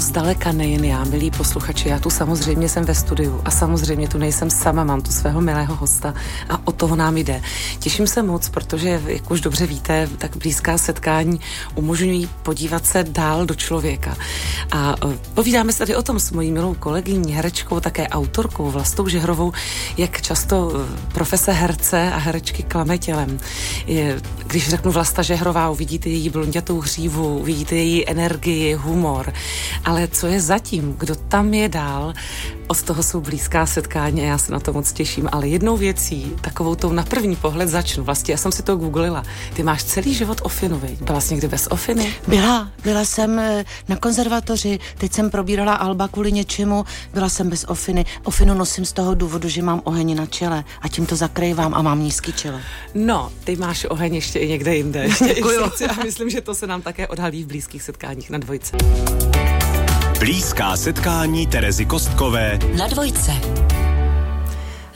zdaleka nejen já, milí posluchači. Já tu samozřejmě jsem ve studiu a samozřejmě tu nejsem sama, mám tu svého milého hosta a o toho nám jde. Těším se moc, protože, jak už dobře víte, tak blízká setkání umožňují podívat se dál do člověka. A e, povídáme se tady o tom s mojí milou kolegyní, herečkou, také autorkou Vlastou Žehrovou, jak často e, profese herce a herečky klame tělem. Když řeknu Vlasta Žehrová, uvidíte její blondětou hřívu, uvidíte její energii, humor. Ale co je zatím, kdo tam je dál, od toho jsou blízká setkání a já se na to moc těším. Ale jednou věcí, takovou tou na první pohled začnu. Vlastně já jsem si to googlila. Ty máš celý život Ofinovi. Byla jsi někdy bez Ofiny? Byla. Byla jsem eh, na konzervatoři, teď jsem probírala Alba kvůli něčemu, byla jsem bez Ofiny. Ofinu nosím z toho důvodu, že mám oheň na čele a tím to zakrývám a mám nízký čelo. No, ty máš oheň ještě i někde jinde. Ještě Děkuju. a myslím, že to se nám také odhalí v blízkých setkáních na dvojce. Blízká setkání Terezy Kostkové na dvojce.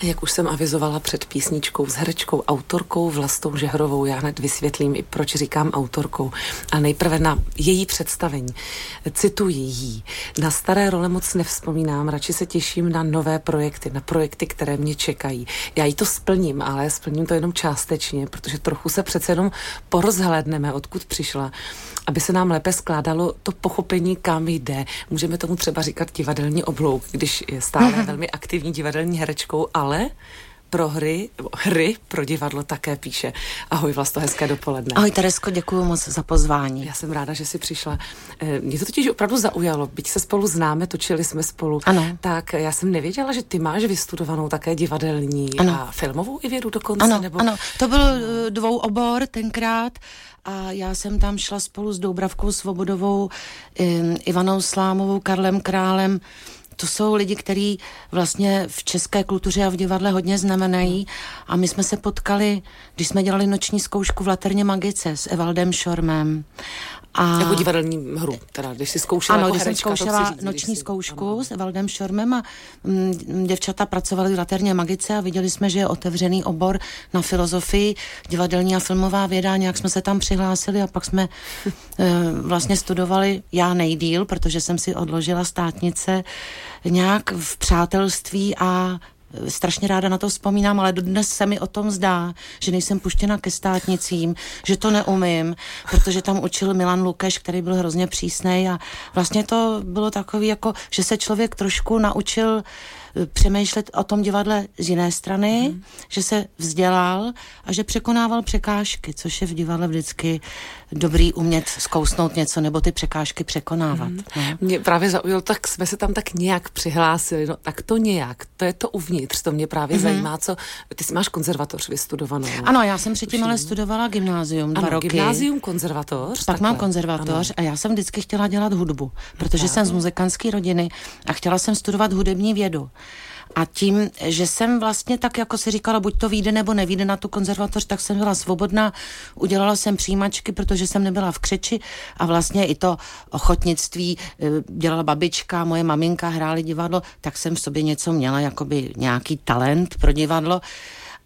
Jak už jsem avizovala před písničkou s herečkou, autorkou Vlastou Žehrovou, já hned vysvětlím i proč říkám autorkou. A nejprve na její představení. Cituji jí. Na staré role moc nevzpomínám, radši se těším na nové projekty, na projekty, které mě čekají. Já jí to splním, ale splním to jenom částečně, protože trochu se přece jenom porozhlédneme, odkud přišla aby se nám lépe skládalo to pochopení, kam jde. Můžeme tomu třeba říkat divadelní oblouk, když je stále velmi aktivní divadelní herečkou, ale pro hry, hry pro divadlo také píše. Ahoj Vlasto, hezké dopoledne. Ahoj Teresko, děkuji moc za pozvání. Já jsem ráda, že jsi přišla. Eh, mě to totiž opravdu zaujalo, byť se spolu známe, točili jsme spolu. Ano. Tak já jsem nevěděla, že ty máš vystudovanou také divadelní ano. a filmovou i vědu dokonce. Ano, nebo... ano. to byl eh, dvou obor tenkrát a já jsem tam šla spolu s Doubravkou Svobodovou, Ivanou Slámovou, Karlem Králem, to jsou lidi, kteří vlastně v české kultuře a v divadle hodně znamenají. A my jsme se potkali, když jsme dělali noční zkoušku v Laterně Magice s Evaldem Šormem. A... Jako divadelní hru, teda, když jsi zkoušela Ano, jako když herečka, jsem zkoušela říct, noční jsi... zkoušku ano. s Evaldem Šormem a m, mm, děvčata pracovaly v Laterně Magice a viděli jsme, že je otevřený obor na filozofii, divadelní a filmová věda, nějak jsme se tam přihlásili a pak jsme e, vlastně studovali, já nejdíl, protože jsem si odložila státnice, nějak v přátelství a strašně ráda na to vzpomínám, ale dodnes se mi o tom zdá, že nejsem puštěna ke státnicím, že to neumím, protože tam učil Milan Lukeš, který byl hrozně přísný a vlastně to bylo takový jako, že se člověk trošku naučil přemýšlet o tom divadle z jiné strany, mm. že se vzdělal a že překonával překážky, což je v divadle vždycky dobrý umět zkousnout něco nebo ty překážky překonávat. Mm. No. Mě právě zaujalo, tak jsme se tam tak nějak přihlásili, no tak to nějak, to je to uvnitř, to mě právě mm. zajímá, co, ty si máš konzervatoř vystudovanou. Ano, já jsem předtím ale studovala gymnázium dva ano, roky. gymnázium, konzervatoř. Pak takhle. mám konzervatoř ano. a já jsem vždycky chtěla dělat hudbu, protože no, jsem z muzikantské rodiny a chtěla jsem studovat hudební vědu. A tím, že jsem vlastně tak jako si říkala, buď to vyjde nebo nevíde na tu konzervatoř, tak jsem byla svobodná, udělala jsem přijímačky, protože jsem nebyla v křeči. A vlastně i to ochotnictví eh, dělala babička, moje maminka hráli divadlo, tak jsem v sobě něco měla, jakoby nějaký talent pro divadlo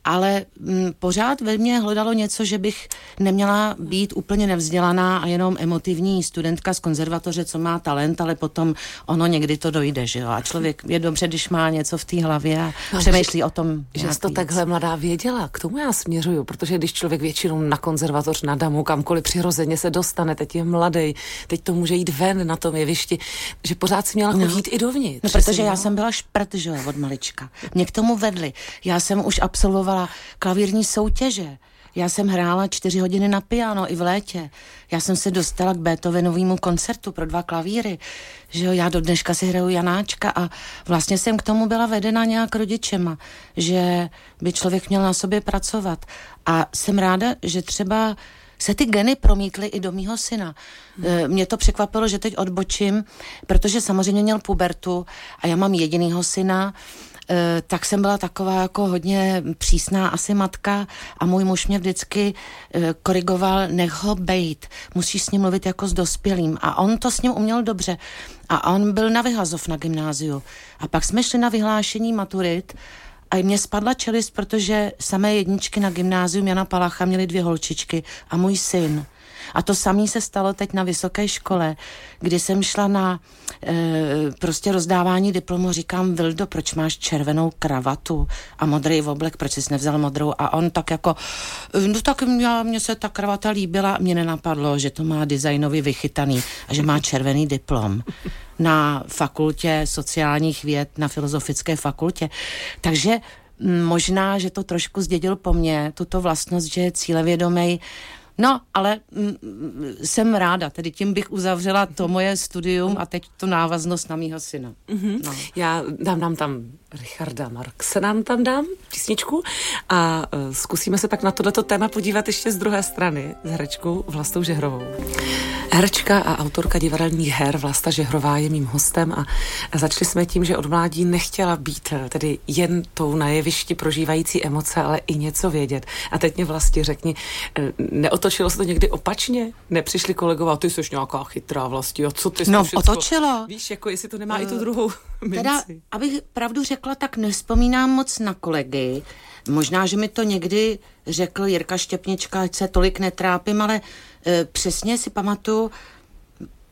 ale m, mm, pořád ve mně hledalo něco, že bych neměla být úplně nevzdělaná a jenom emotivní studentka z konzervatoře, co má talent, ale potom ono někdy to dojde, že jo. A člověk je dobře, když má něco v té hlavě a no, přemýšlí že, o tom. Že jsi to víc. takhle mladá věděla, k tomu já směřuju, protože když člověk většinou na konzervatoř, na damu, kamkoliv přirozeně se dostane, teď je mladý, teď to může jít ven na tom jevišti, že pořád si měla no. no. i dovnitř. No, protože já jsem byla šprt, že jo, od malička. Mě k tomu vedli. Já jsem už absolvovala dělala klavírní soutěže. Já jsem hrála čtyři hodiny na piano i v létě. Já jsem se dostala k Beethovenovému koncertu pro dva klavíry. Že jo, já do dneška si hraju Janáčka a vlastně jsem k tomu byla vedena nějak rodičema, že by člověk měl na sobě pracovat. A jsem ráda, že třeba se ty geny promítly i do mýho syna. Hmm. Mě to překvapilo, že teď odbočím, protože samozřejmě měl pubertu a já mám jedinýho syna Eh, tak jsem byla taková jako hodně přísná asi matka a můj muž mě vždycky eh, korigoval, nech ho bejt, musíš s ním mluvit jako s dospělým. A on to s ním uměl dobře. A on byl na vyhazov na gymnáziu. A pak jsme šli na vyhlášení maturit a mě spadla čelist, protože samé jedničky na gymnáziu Jana Palacha měly dvě holčičky a můj syn A to samé se stalo teď na vysoké škole, kdy jsem šla na e, prostě rozdávání diplomu, říkám, Vildo, proč máš červenou kravatu a modrý oblek, proč jsi nevzal modrou? A on tak jako, no tak mě, mně se ta kravata líbila, mě nenapadlo, že to má designově vychytaný a že má červený diplom na fakultě sociálních věd, na filozofické fakultě. Takže možná, že to trošku zdědil po mně, tuto vlastnost, že je cílevědomý. No, ale m, jsem ráda, tedy tím bych uzavřela to moje studium a teď tu návaznost na mýho syna. Mm-hmm. No. Já dám nám tam Richarda Markse nám tam dám písničku a uh, zkusíme se tak na tohleto téma podívat ještě z druhé strany s herečkou Vlastou Žehrovou. Herečka a autorka divadelních her Vlasta Žehrová je mým hostem a začali jsme tím, že od mládí nechtěla být eh, tedy jen tou na jevišti prožívající emoce, ale i něco vědět. A teď mě vlastně řekni, eh, neotočilo se to někdy opačně? Nepřišli kolegové, ty jsi nějaká chytrá vlastně, a co ty No, všecko? otočilo. Víš, jako jestli to nemá uh, i tu druhou. Teda, abych pravdu řekla, tak nespomínám moc na kolegy. Možná, že mi to někdy řekl Jirka Štěpnička, ať se tolik netrápím, ale e, přesně si pamatuju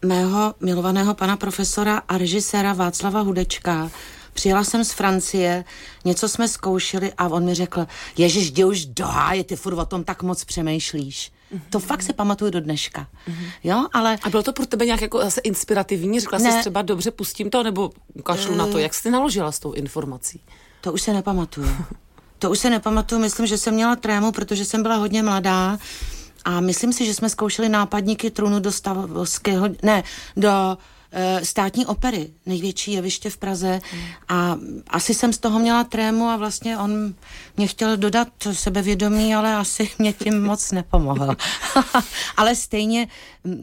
mého milovaného pana profesora a režiséra Václava Hudečka. Přijela jsem z Francie, něco jsme zkoušeli a on mi řekl, ježiš, jdi už do háje, ty furt o tom tak moc přemýšlíš. Mm-hmm. To fakt si pamatuju do dneška. Mm-hmm. Jo, ale... A bylo to pro tebe nějak jako zase inspirativní? Řekla jsi třeba dobře, pustím to, nebo kašlu na to? Jak jsi naložila s tou informací? To už se nepamatuju. To už se nepamatuju, myslím, že jsem měla trému, protože jsem byla hodně mladá a myslím si, že jsme zkoušeli nápadníky trůnu do Stavovského, ne, do státní opery, největší jeviště v Praze mm. a asi jsem z toho měla trému a vlastně on mě chtěl dodat sebevědomí, ale asi mě tím moc nepomohl. ale stejně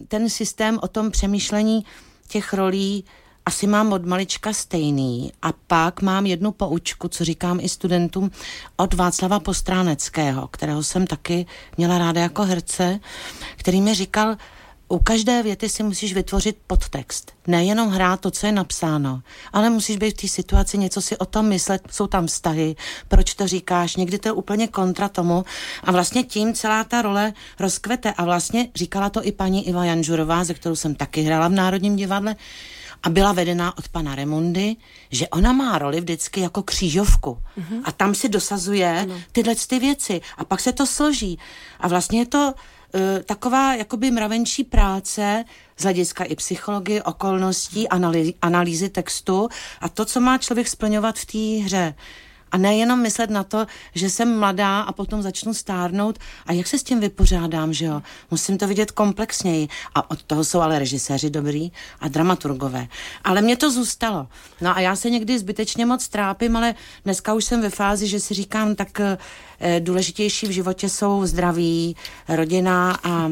ten systém o tom přemýšlení těch rolí asi mám od malička stejný a pak mám jednu poučku, co říkám i studentům, od Václava Postráneckého, kterého jsem taky měla ráda jako herce, který mi říkal, u každé věty si musíš vytvořit podtext. Nejenom hrát to, co je napsáno, ale musíš být v té situaci, něco si o tom myslet, jsou tam vztahy, proč to říkáš, někdy to je úplně kontra tomu. A vlastně tím celá ta role rozkvete. A vlastně říkala to i paní Iva Janžurová, ze kterou jsem taky hrála v Národním divadle, a byla vedená od pana Remondy, že ona má roli vždycky jako křížovku. Mm-hmm. a tam si dosazuje ano. tyhle ty věci. A pak se to složí. A vlastně je to taková jakoby mravenčí práce z hlediska i psychologie, okolností, analý, analýzy textu a to, co má člověk splňovat v té hře. A nejenom myslet na to, že jsem mladá a potom začnu stárnout a jak se s tím vypořádám, že jo? Musím to vidět komplexněji. A od toho jsou ale režiséři dobrý a dramaturgové. Ale mě to zůstalo. No a já se někdy zbytečně moc trápím, ale dneska už jsem ve fázi, že si říkám, tak e, důležitější v životě jsou zdraví, rodina a,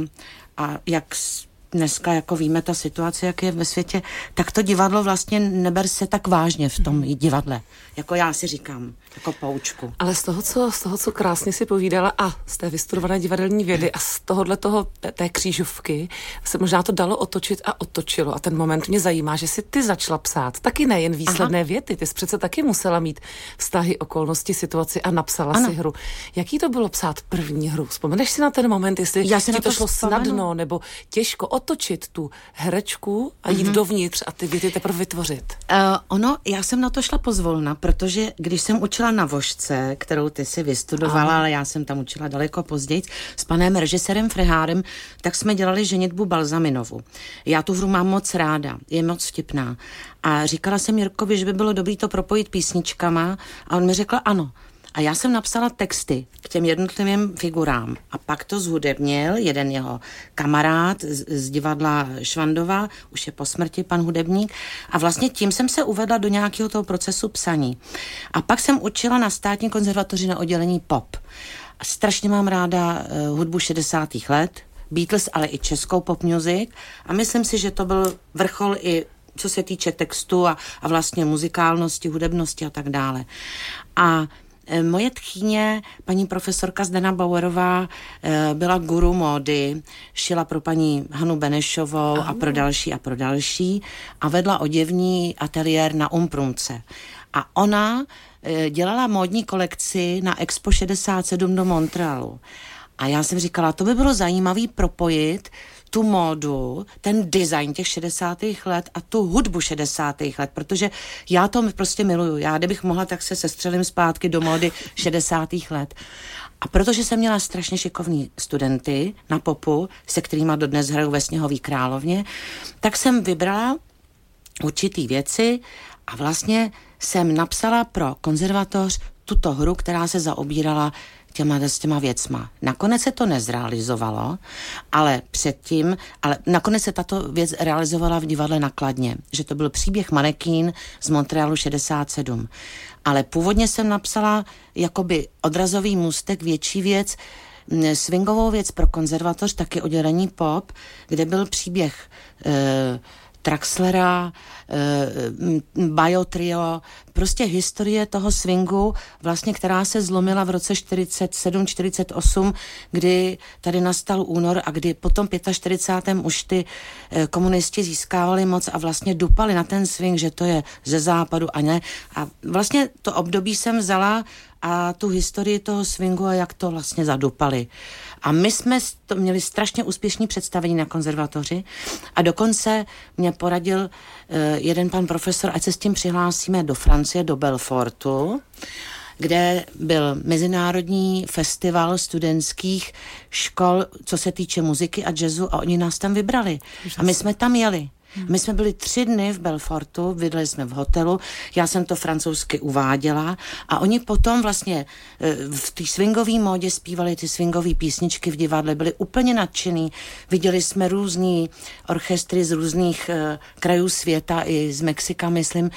a jak dneska, jako víme, ta situace, jak je ve světě, tak to divadlo vlastně neber se tak vážně v tom divadle, jako já si říkám, jako poučku. Ale z toho, co, z toho, co krásně si povídala a z té vystudované divadelní vědy a z tohohle toho, té, křížovky se možná to dalo otočit a otočilo a ten moment mě zajímá, že si ty začala psát, taky nejen výsledné Aha. věty, ty jsi přece taky musela mít vztahy, okolnosti, situaci a napsala ano. si hru. Jaký to bylo psát první hru? Vzpomeneš si na ten moment, jestli já ti to, to šlo snadno nebo těžko? Otočit tu herečku a jít mm-hmm. dovnitř a ty věty teprve vytvořit? Uh, ono, já jsem na to šla pozvolna, protože když jsem učila na vožce, kterou ty si vystudovala, ale já jsem tam učila daleko později, s panem režisérem Frehárem, tak jsme dělali ženitbu Balzaminovu. Já tu hru mám moc ráda, je moc vtipná. A říkala jsem Jirkovi, že by bylo dobré to propojit písničkama a on mi řekl ano. A já jsem napsala texty k těm jednotlivým figurám. A pak to zhudebnil jeden jeho kamarád z, z divadla Švandova, už je po smrti pan hudebník. A vlastně tím jsem se uvedla do nějakého toho procesu psaní. A pak jsem učila na státní konzervatoři na oddělení pop. A strašně mám ráda uh, hudbu 60. let, Beatles, ale i českou pop music. A myslím si, že to byl vrchol i co se týče textu a, a vlastně muzikálnosti, hudebnosti a tak dále. A moje tchýně, paní profesorka Zdena Bauerová, eh, byla guru módy, šila pro paní Hanu Benešovou a pro další a pro další a vedla oděvní ateliér na Umprumce. A ona eh, dělala módní kolekci na Expo 67 do Montrealu. A já jsem říkala, to by bylo zajímavé propojit tu módu, ten design těch 60. let a tu hudbu 60. let, protože já to prostě miluju. Já, kdybych mohla, tak se sestřelím zpátky do módy 60. let. A protože jsem měla strašně šikovní studenty na popu, se kterými dodnes hraju ve Sněhový královně, tak jsem vybrala určitý věci a vlastně jsem napsala pro konzervatoř tuto hru, která se zaobírala těma, s těma věcma. Nakonec se to nezrealizovalo, ale předtím, ale nakonec se tato věc realizovala v divadle nakladně, že to byl příběh manekín z Montrealu 67. Ale původně jsem napsala jakoby odrazový můstek, větší věc, swingovou věc pro konzervatoř, taky oddělení pop, kde byl příběh e, Traxlera, uh, Biotrio, prostě historie toho swingu, vlastně, která se zlomila v roce 47-48, kdy tady nastal únor a kdy potom 45. už ty uh, komunisti získávali moc a vlastně dupali na ten swing, že to je ze západu a ne. A vlastně to období jsem vzala a tu historii toho swingu a jak to vlastně zadupali. A my jsme to měli strašně úspěšný představení na konzervatoři a dokonce mě poradil uh, jeden pan profesor, ať se s tím přihlásíme do Francie, do Belfortu, kde byl mezinárodní festival studentských škol, co se týče muziky a jazzu a oni nás tam vybrali. A my jsme tam jeli. My jsme byli tři dny v Belfortu, vydali jsme v hotelu, já jsem to francouzsky uváděla a oni potom vlastně eh, v té swingové módě zpívali ty swingové písničky v divadle, byli úplně nadšený. Viděli jsme různý orchestry z různých uh, krajů světa, i z Mexika, myslím.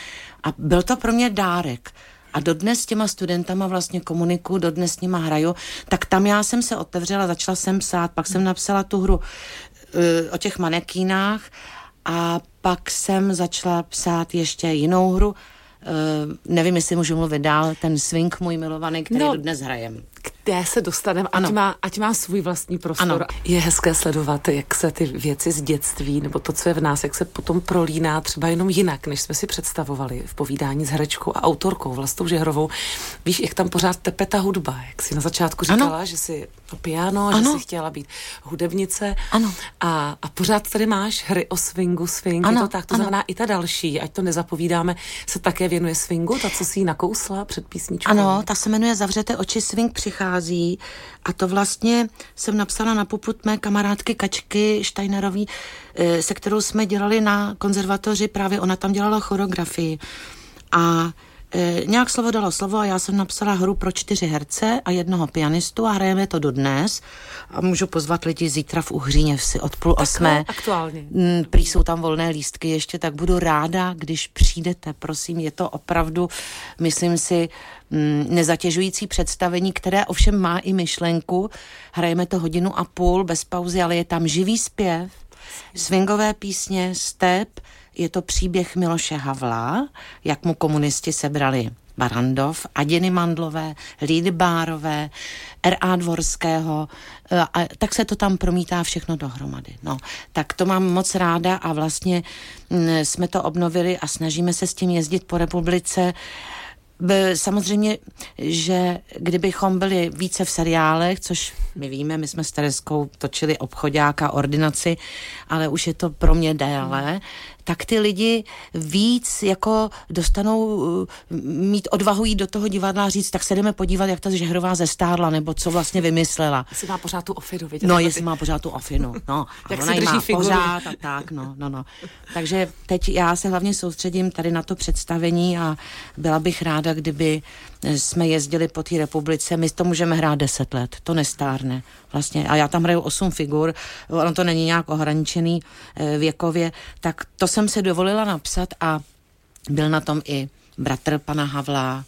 A byl to pro mě dárek. A dodnes s těma studentama vlastně komunikuju, dodnes s nima hraju, tak tam já jsem se otevřela, začala jsem psát, pak jsem napsala tu hru uh, o těch manekínách a pak jsem začala psát ještě jinou hru, Uh, nevím, jestli můžu mluvit dál, ten swing můj milovaný, který no, dnes hrajem té se dostaneme, ať má, ať má svůj vlastní prostor. Ano. Je hezké sledovat, jak se ty věci z dětství, nebo to, co je v nás, jak se potom prolíná třeba jenom jinak, než jsme si představovali v povídání s herečkou a autorkou Vlastou Žehrovou. Víš, jak tam pořád tepe ta hudba, jak jsi na začátku říkala, ano. že jsi to piano, ano. že jsi chtěla být hudebnice. Ano. A, a pořád tady máš hry o swingu, swing, ano. je to tak, to ano. znamená i ta další, ať to nezapovídáme, se také věnuje swingu, ta, co si ji nakousla před písničkou. Ano, ta se jmenuje Zavřete oči, swing přichází a to vlastně jsem napsala na poput mé kamarádky Kačky Steinerový, eh, se kterou jsme dělali na konzervatoři, právě ona tam dělala choreografii a E, nějak slovo dalo slovo a já jsem napsala hru pro čtyři herce a jednoho pianistu a hrajeme to dodnes a můžu pozvat lidi zítra v Uhříně si od půl tak osmé. aktuálně. Mm, prý jsou tam volné lístky ještě, tak budu ráda, když přijdete, prosím, je to opravdu, myslím si, mm, nezatěžující představení, které ovšem má i myšlenku. Hrajeme to hodinu a půl bez pauzy, ale je tam živý zpěv, swingové písně, step, je to příběh Miloše Havla, jak mu komunisti sebrali Barandov, Adiny Mandlové, Lídy Bárové, R.A. Dvorského, e, a tak se to tam promítá všechno dohromady. No, tak to mám moc ráda a vlastně jsme to obnovili a snažíme se s tím jezdit po republice Samozřejmě, že kdybychom byli více v seriálech, což my víme, my jsme s Tereskou točili obchodáka, ordinaci, ale už je to pro mě déle, tak ty lidi víc jako dostanou uh, mít odvahu jít do toho divadla a říct, tak se jdeme podívat, jak ta Žehrová zestárla, nebo co vlastně vymyslela. Jestli má pořád tu ofinu, vidět? No, jestli má pořád tu ofinu, no. jak ona se drží má pořád a tak, no, no, no. Takže teď já se hlavně soustředím tady na to představení a byla bych ráda, kdyby jsme jezdili po té republice, my to můžeme hrát deset let, to nestárne vlastně. A já tam hraju osm figur, ono to není nějak ohraničený eh, věkově, tak to jsem se dovolila napsat a byl na tom i bratr pana Havla.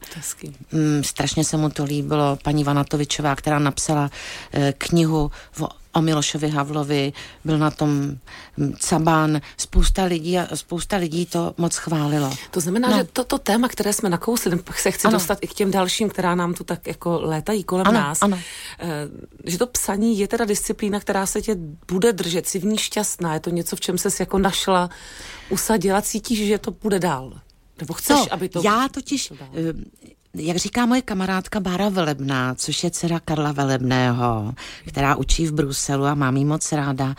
Mm, strašně se mu to líbilo. Paní Vanatovičová, která napsala e, knihu o o Milošovi Havlovi, byl na tom Cabán, spousta lidí a spousta lidí to moc chválilo. To znamená, no. že toto téma, které jsme nakousli, se chci ano. dostat i k těm dalším, která nám tu tak jako létají kolem ano, nás, ano. Eh, že to psaní je teda disciplína, která se tě bude držet, si v ní šťastná, je to něco, v čem ses jako našla, usadila, cítíš, že to bude dál? Nebo chceš, no, aby to... Já totiž... To jak říká moje kamarádka Bára Velebná, což je dcera Karla Velebného, která učí v Bruselu a mám jí moc ráda,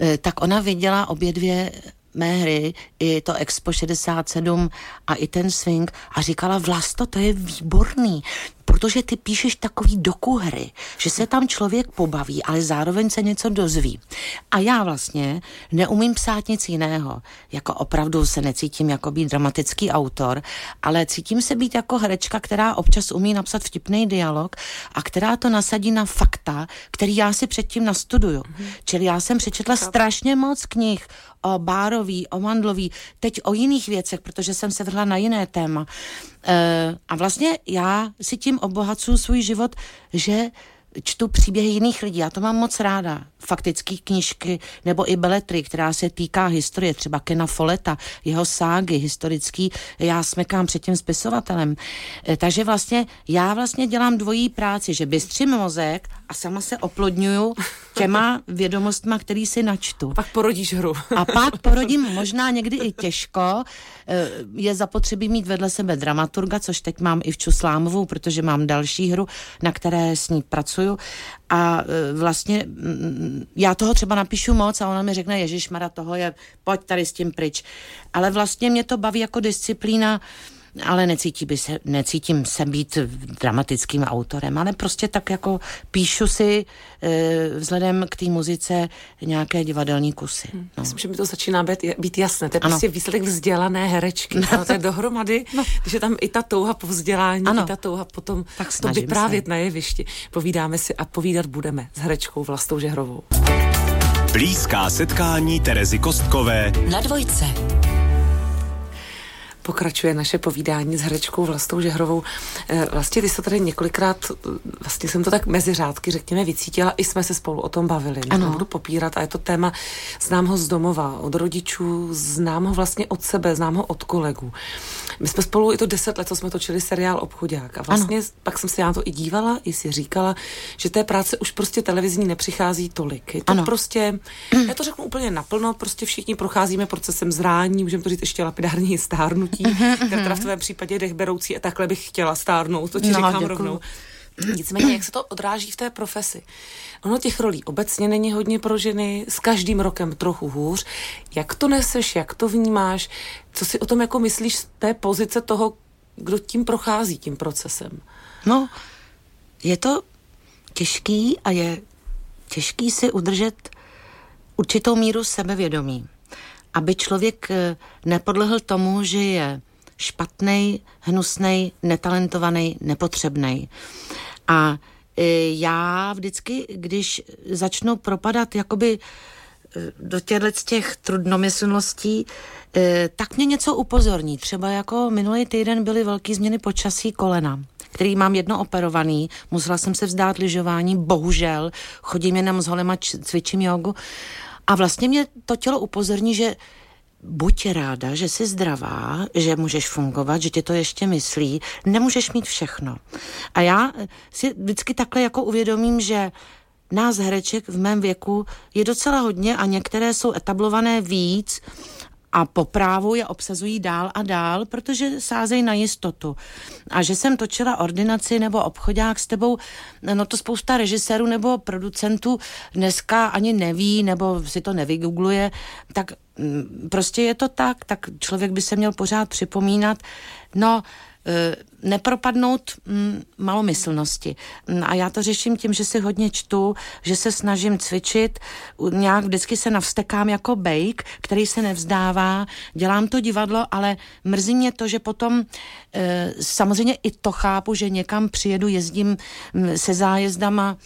eh, tak ona viděla obě dvě mé hry, i to Expo 67 a i ten swing a říkala, Vlasto, to je výborný, protože ty píšeš takový dokuhry, že se tam člověk pobaví, ale zároveň se něco dozví. A já vlastně neumím psát nic jiného. Jako opravdu se necítím jako být dramatický autor, ale cítím se být jako herečka, která občas umí napsat vtipný dialog a která to nasadí na fakta, který já si předtím nastuduju. Mm-hmm. Čili já jsem přečetla strašně moc knih o Bárový, o Mandlový, teď o jiných věcech, protože jsem se vrhla na jiné téma. E, a vlastně já si tím obohacuju svůj život, že čtu příběhy jiných lidí. Já to mám moc ráda. Faktické knížky nebo i beletry, která se týká historie, třeba Kena Foleta, jeho ságy historický, já smekám před tím spisovatelem. E, takže vlastně já vlastně dělám dvojí práci, že bystřím mozek a sama se oplodňuju těma vědomostma, který si načtu. Pak porodíš hru. a pak porodím možná někdy i těžko. E, je zapotřebí mít vedle sebe dramaturga, což teď mám i v Čuslámovou, protože mám další hru, na které s ní pracuju. A e, vlastně já toho třeba napíšu moc a ona mi řekne, Ježíš Mara, toho je, pojď tady s tím pryč. Ale vlastně mě to baví jako disciplína, ale necítí by se, necítím se být dramatickým autorem, ale prostě tak jako píšu si e, vzhledem k té muzice nějaké divadelní kusy. Hmm. No. Myslím, že mi to začíná být, být jasné. To je ano. prostě výsledek vzdělané herečky. No. No, to je dohromady, no. že tam i ta touha po vzdělání, ano. i ta touha potom tak to vyprávět se. na jevišti. Povídáme si a povídat budeme s herečkou Vlastou Žehrovou. Blízká setkání Terezy Kostkové na dvojce. Pokračuje naše povídání s herečkou Vlastou Žehrovou. Eh, vlastně ty jsi tady několikrát, vlastně jsem to tak mezi řádky, řekněme, vycítila, i jsme se spolu o tom bavili. Ano. Nebudu popírat a je to téma, znám ho z domova, od rodičů, znám ho vlastně od sebe, znám ho od kolegů. My jsme spolu i to deset let, co jsme točili seriál Obchodák a vlastně ano. pak jsem se na to i dívala, i si říkala, že té práce už prostě televizní nepřichází tolik. Je to ano. prostě, já to řeknu úplně naplno, prostě všichni procházíme procesem zrání, můžeme to říct ještě lapidární stárnutí stárnutí, mhm, mhm. která v tvém případě dech beroucí a takhle bych chtěla stárnout, to ti no, říkám děkuju. rovnou. Nicméně, jak se to odráží v té profesi? Ono těch rolí obecně není hodně pro ženy, s každým rokem trochu hůř. Jak to neseš, jak to vnímáš? Co si o tom jako myslíš z té pozice toho, kdo tím prochází, tím procesem? No, je to těžký a je těžký si udržet určitou míru sebevědomí aby člověk eh, nepodlehl tomu, že je špatný, hnusný, netalentovaný, nepotřebný. A eh, já vždycky, když začnu propadat jakoby eh, do těchto těch trudnomyslností, tak mě něco upozorní. Třeba jako minulý týden byly velké změny počasí kolena který mám jedno operovaný, musela jsem se vzdát lyžování, bohužel, chodím jenom s holema, cvičím jogu a vlastně mě to tělo upozorní, že buď ráda, že jsi zdravá, že můžeš fungovat, že ti to ještě myslí, nemůžeš mít všechno. A já si vždycky takhle jako uvědomím, že nás hereček v mém věku je docela hodně a některé jsou etablované víc a po právu je obsazují dál a dál, protože sázejí na jistotu. A že jsem točila ordinaci nebo obchodák s tebou, no to spousta režisérů nebo producentů dneska ani neví nebo si to nevygoogluje, tak mm, prostě je to tak, tak člověk by se měl pořád připomínat, no nepropadnout mm, malomyslnosti. Mm, a já to řeším tím, že si hodně čtu, že se snažím cvičit, nějak vždycky se navstekám jako bejk, který se nevzdává, dělám to divadlo, ale mrzí mě to, že potom eh, samozřejmě i to chápu, že někam přijedu, jezdím mm, se zájezdama,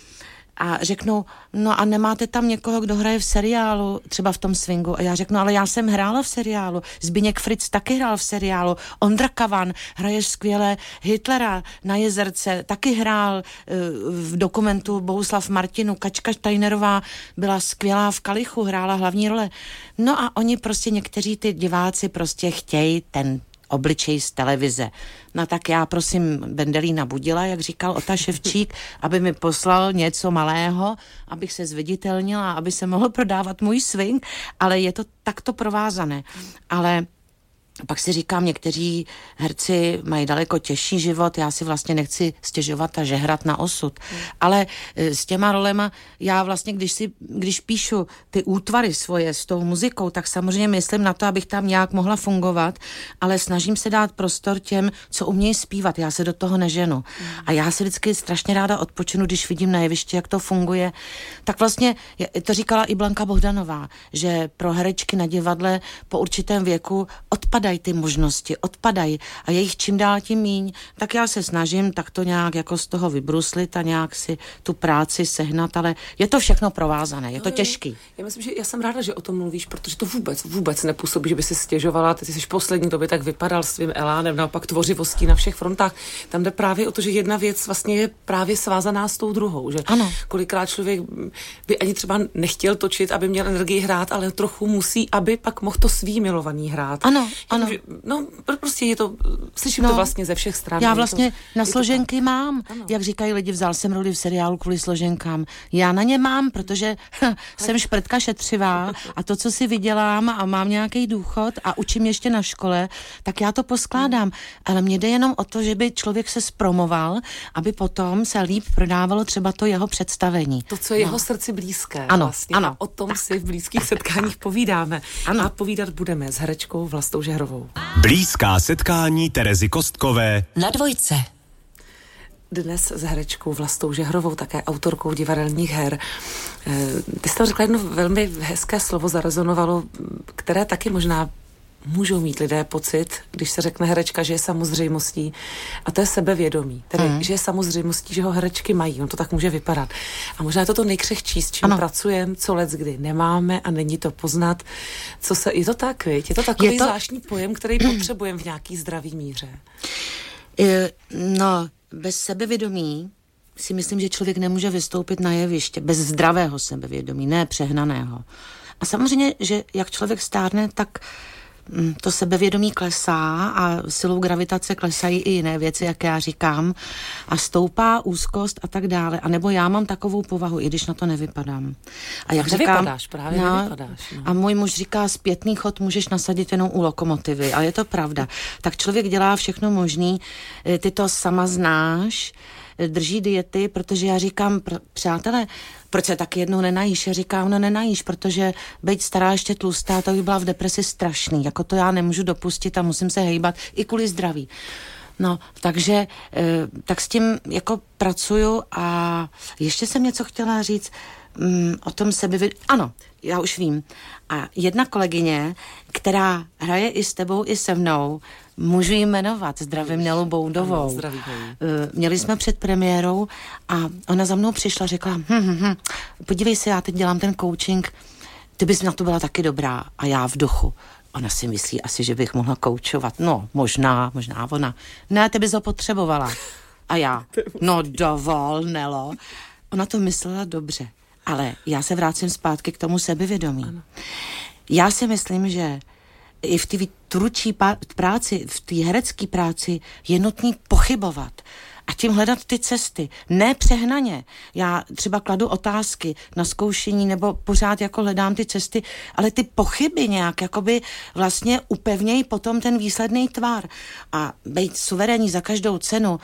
a řeknou, no a nemáte tam někoho, kdo hraje v seriálu, třeba v tom swingu. A já řeknu, ale já jsem hrála v seriálu. Zbyněk Fritz taky hrál v seriálu. Ondra Kavan hraje skvěle Hitlera na jezerce, taky hrál uh, v dokumentu Bohuslav Martinu. Kačka Steinerová byla skvělá v Kalichu, hrála hlavní role. No a oni prostě, někteří ty diváci prostě chtějí ten obličej z televize. No tak já prosím Bendelína Budila, jak říkal Ota Ševčík, aby mi poslal něco malého, abych se zviditelnila, aby se mohl prodávat můj swing, ale je to takto provázané. Ale pak si říkám, někteří herci mají daleko těžší život, já si vlastně nechci stěžovat a žehrat na osud. Hmm. Ale e, s těma rolema, já vlastně, když, si, když píšu ty útvary svoje s tou muzikou, tak samozřejmě myslím na to, abych tam nějak mohla fungovat, ale snažím se dát prostor těm, co umějí zpívat. Já se do toho neženu. Hmm. A já si vždycky strašně ráda odpočinu, když vidím na jevišti, jak to funguje. Tak vlastně, to říkala i Blanka Bohdanová, že pro herečky na divadle po určitém věku odpad odpadají ty možnosti, odpadají a je jich čím dál tím míň, tak já se snažím tak to nějak jako z toho vybruslit a nějak si tu práci sehnat, ale je to všechno provázané, je to no, těžký. Já myslím, že já jsem ráda, že o tom mluvíš, protože to vůbec, vůbec nepůsobí, že by si stěžovala, ty jsi v poslední době tak vypadal svým elánem, naopak tvořivostí na všech frontách. Tam jde právě o to, že jedna věc vlastně je právě svázaná s tou druhou, že ano. kolikrát člověk by ani třeba nechtěl točit, aby měl energii hrát, ale trochu musí, aby pak mohl to svý milovaný hrát. Ano, ano. Že, no, prostě je to, slyším no, to vlastně ze všech stran. Já vlastně to, na složenky to mám. Ano. Jak říkají lidi, vzal jsem roli v seriálu kvůli složenkám. Já na ně mám, protože ha, jsem šprtka šetřivá a to, co si vydělám a mám nějaký důchod a učím ještě na škole, tak já to poskládám. Ale mně jde jenom o to, že by člověk se spromoval, aby potom se líp prodávalo třeba to jeho představení. To, co je no. jeho srdci blízké. Ano, vlastně. ano. O tom tak. si v blízkých setkáních povídáme. Ano. A povídat budeme s herečkou Vlastou Žehrovou. Majerovou. Blízká setkání Terezy Kostkové na dvojce. Dnes s herečkou Vlastou Žehrovou, také autorkou divadelních her. Eh, ty jsi tam řekla jedno velmi hezké slovo, zarezonovalo, které taky možná můžou mít lidé pocit, když se řekne herečka, že je samozřejmostí, a to je sebevědomí. Tedy, mm. že je samozřejmostí, že ho herečky mají. On to tak může vypadat. A možná je to to nejkřehčí, s čím pracujeme, co let kdy nemáme a není to poznat. Co se, je to tak, viď? Je to takový je to... zvláštní pojem, který potřebujeme v nějaký zdravý míře. No, bez sebevědomí si myslím, že člověk nemůže vystoupit na jeviště. Bez zdravého sebevědomí, ne přehnaného. A samozřejmě, že jak člověk stárne, tak Mm, to sebevědomí klesá a silou gravitace klesají i jiné věci, jak já říkám, a stoupá úzkost a tak dále. A nebo já mám takovou povahu, i když na to nevypadám. A jak říkám, právě no, nevypadáš. No. A můj muž říká, zpětný chod můžeš nasadit jenom u lokomotivy. A je to pravda. Tak člověk dělá všechno možný, e, ty to sama znáš, e, drží diety, protože já říkám, pr- přátelé, proč se tak jednou nenajíš? Já říkám, no nenajíš, protože být stará ještě tlustá, to by byla v depresi strašný. Jako to já nemůžu dopustit a musím se hejbat i kvůli zdraví. No, takže eh, tak s tím jako pracuju a ještě jsem něco chtěla říct mm, o tom sebevědomí. Ano, já už vím. A jedna kolegyně, která hraje i s tebou, i se mnou, můžu jí jmenovat, zdravím Nelu Boudovou. Ano, zdravím. Uh, měli jsme před premiérou a ona za mnou přišla, řekla, hm, hm, hm, podívej se, já teď dělám ten coaching, ty bys na to byla taky dobrá. A já v duchu. Ona si myslí asi, že bych mohla koučovat. No, možná, možná ona. Ne, ty bys ho potřebovala. A já, no dovol, Nelo. Ona to myslela dobře. Ale já se vrátím zpátky k tomu sebevědomí. Ano. Já si myslím, že i v té tvůrčí práci, v té herecké práci je nutný pochybovat a tím hledat ty cesty. Ne přehnaně. Já třeba kladu otázky na zkoušení nebo pořád jako hledám ty cesty, ale ty pochyby nějak jakoby vlastně upevnějí potom ten výsledný tvar. A být suverénní za každou cenu,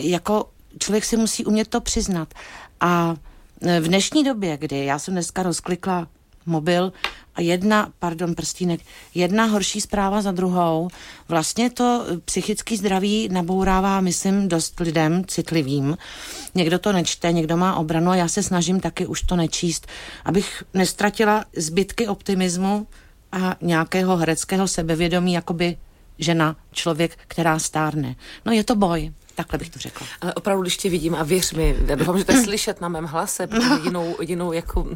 jako člověk si musí umět to přiznat. A v dnešní době, kdy já jsem dneska rozklikla mobil a jedna, pardon, prstínek, jedna horší zpráva za druhou. Vlastně to psychický zdraví nabourává, myslím, dost lidem citlivým. Někdo to nečte, někdo má obranu a já se snažím taky už to nečíst, abych nestratila zbytky optimismu a nějakého hereckého sebevědomí, jakoby žena, člověk, která stárne. No je to boj. Takhle bych to řekla. Ale opravdu, když tě vidím a věř mi, já doufám, že to je slyšet na mém hlase, protože jinou, jinou jako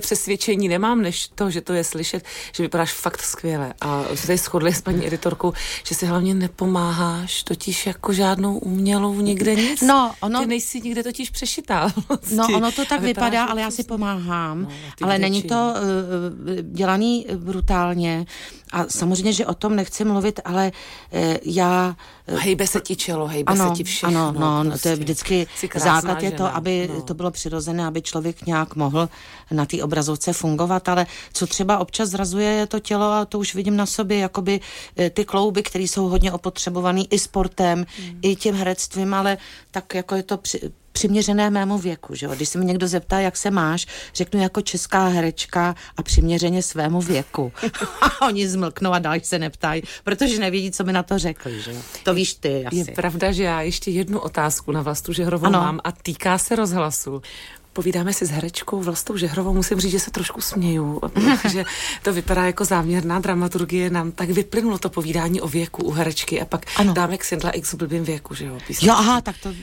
přesvědčení nemám, než to, že to je slyšet, že vypadáš fakt skvěle. A se shodli s paní editorkou, že si hlavně nepomáháš totiž jako žádnou umělou nikde nic. No, ono... Ty nejsi nikde totiž přešitá. Vlastně. No, ono to tak vypadá, ale já si pomáhám. No, ale není to uh, dělaný brutálně. A samozřejmě, že o tom nechci mluvit, ale uh, já... Hejbe se ti čelo, hejbe ano, ti všechno. ano, no, prostě. to je vždycky základ je to, aby no. to bylo přirozené, aby člověk nějak mohl na té obrazovce fungovat, ale co třeba občas zrazuje je to tělo a to už vidím na sobě, jakoby eh, ty klouby, které jsou hodně opotřebované i sportem, mm. i tím herectvím, ale tak jako je to při, přiměřené mému věku. Že jo? Když se mě někdo zeptá, jak se máš, řeknu jako česká herečka a přiměřeně svému věku. a oni zmlknou a dál se neptají, protože nevědí, co mi na to řekli. Že jo? To víš ty asi. Je pravda, že já ještě jednu otázku na Vlastu Žehrovou ano. mám a týká se rozhlasu. Povídáme si s herečkou Vlastou Žehrovou, musím říct, že se trošku směju, že to vypadá jako záměrná dramaturgie, nám tak vyplynulo to povídání o věku u herečky a pak ano. dáme k Sindla X v blbým věku, že jo? Písničky. Jo, aha, tak to...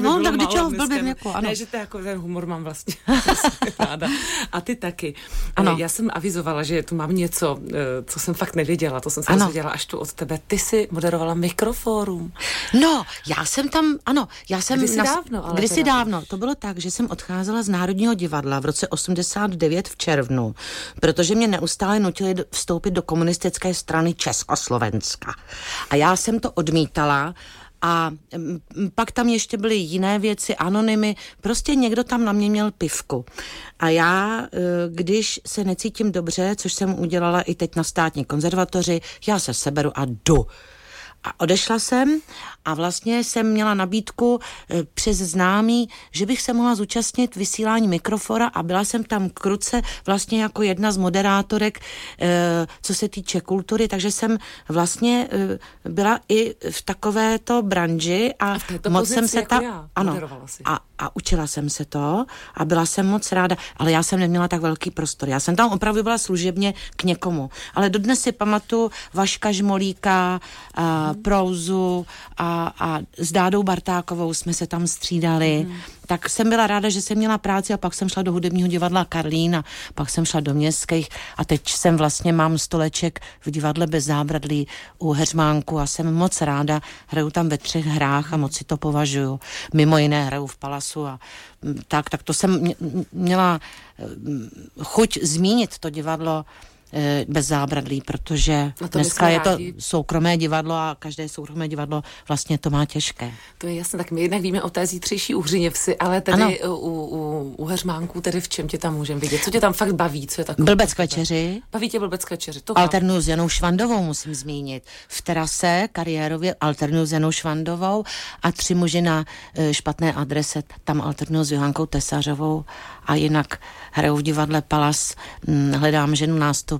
no, tak když v blbým věku, ano. Ne, že to jako ten humor mám vlastně ráda. A ty taky. Ano. Já jsem avizovala, že tu mám něco, eh, co jsem fakt nevěděla, to jsem se dozvěděla až tu od tebe. Ty jsi moderovala mikrofórum. No, já jsem tam, ano, já jsem... Kdysi nas... dávno, ale Kdysi dávno, to bylo tak, že jsem od odcházela z Národního divadla v roce 89 v červnu, protože mě neustále nutili vstoupit do komunistické strany Československa. A já jsem to odmítala a pak tam ještě byly jiné věci, anonymy, prostě někdo tam na mě měl pivku. A já, e, když se necítím dobře, což jsem udělala i teď na státní konzervatoři, já se seberu a jdu. A odešla jsem a vlastně jsem měla nabídku e, přes známý, že bych se mohla zúčastnit vysílání mikrofora a byla jsem tam kruce vlastně jako jedna z moderátorek, e, co se týče kultury, takže jsem vlastně e, byla i v takovéto branži a, a moc jsem se jako tam... Já, ano, a, a učila jsem se to a byla jsem moc ráda, ale já jsem neměla tak velký prostor. Já jsem tam opravdu byla služebně k někomu. Ale dodnes si pamatuju Vaška Žmolíka, a, Prouzu a a, s Dádou Bartákovou jsme se tam střídali. Mm. Tak jsem byla ráda, že jsem měla práci a pak jsem šla do hudebního divadla Karlín a pak jsem šla do městských a teď jsem vlastně mám stoleček v divadle bez zábradlí u Heřmánku a jsem moc ráda. Hraju tam ve třech hrách a moc si to považuju. Mimo jiné hraju v Palasu a mm, tak, tak to jsem měla mm, chuť zmínit to divadlo Eh, bez zábradlí, protože dneska je to soukromé divadlo a každé soukromé divadlo vlastně to má těžké. To je jasné, tak my jednak víme o té zítřejší Uhřiněvsi, ale tedy u, u, u Heřmánku, tedy v čem tě tam můžeme vidět? Co tě tam fakt baví? Co je takové? Blbec k večeři. Baví tě blbec k večeři, to Alternu s Janou Švandovou musím zmínit. V terase kariérově alternu s Janou Švandovou a tři muži na e, špatné adrese, tam alternu s Johankou Tesařovou a jinak hraju v divadle Palas, hm, hledám ženu nástup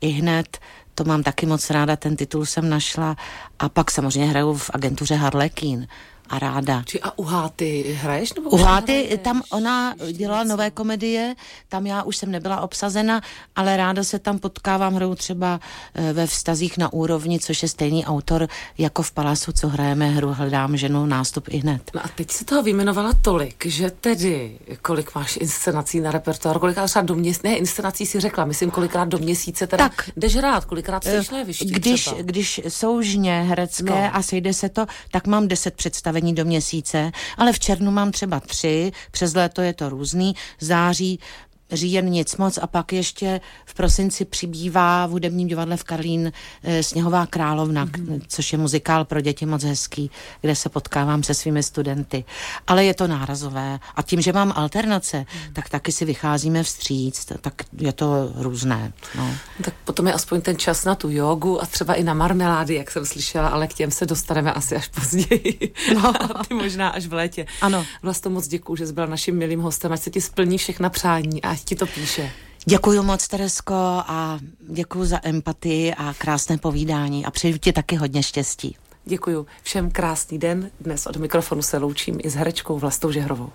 i hned, to mám taky moc ráda, ten titul jsem našla. A pak samozřejmě hraju v agentuře Harlequin a ráda. Či a u Háty hraješ? Nebo u Háty, tam ona dělala nové komedie, tam já už jsem nebyla obsazena, ale ráda se tam potkávám, hraju třeba eh, ve vztazích na úrovni, což je stejný autor jako v Palasu, co hrajeme hru Hledám ženu, nástup i hned. No a teď si toho vyjmenovala tolik, že tedy kolik máš inscenací na repertoár, kolikrát třeba do měsíce, ne, inscenací si řekla, myslím kolikrát do měsíce, teda tak, jdeš rád, kolikrát se šla když, když jsou žně herecké no. a sejde se to, tak mám deset představ představení do měsíce, ale v červnu mám třeba tři, přes léto je to různý, září říjen nic moc a pak ještě v prosinci přibývá v hudebním divadle v Karlín e, Sněhová královna, mm-hmm. což je muzikál pro děti moc hezký, kde se potkávám se svými studenty. Ale je to nárazové a tím, že mám alternace, mm. tak taky si vycházíme vstříc, tak je to různé. No. Tak potom je aspoň ten čas na tu jogu a třeba i na marmelády, jak jsem slyšela, ale k těm se dostaneme asi až později. No. ty možná až v létě. Ano. Vlastně moc děkuji, že jsi byla naším milým hostem, ať se ti splní všechna přání a ať ti to píše. Děkuji moc, Teresko, a děkuji za empatii a krásné povídání a přeji ti taky hodně štěstí. Děkuji. Všem krásný den. Dnes od mikrofonu se loučím i s herečkou Vlastou Žehrovou.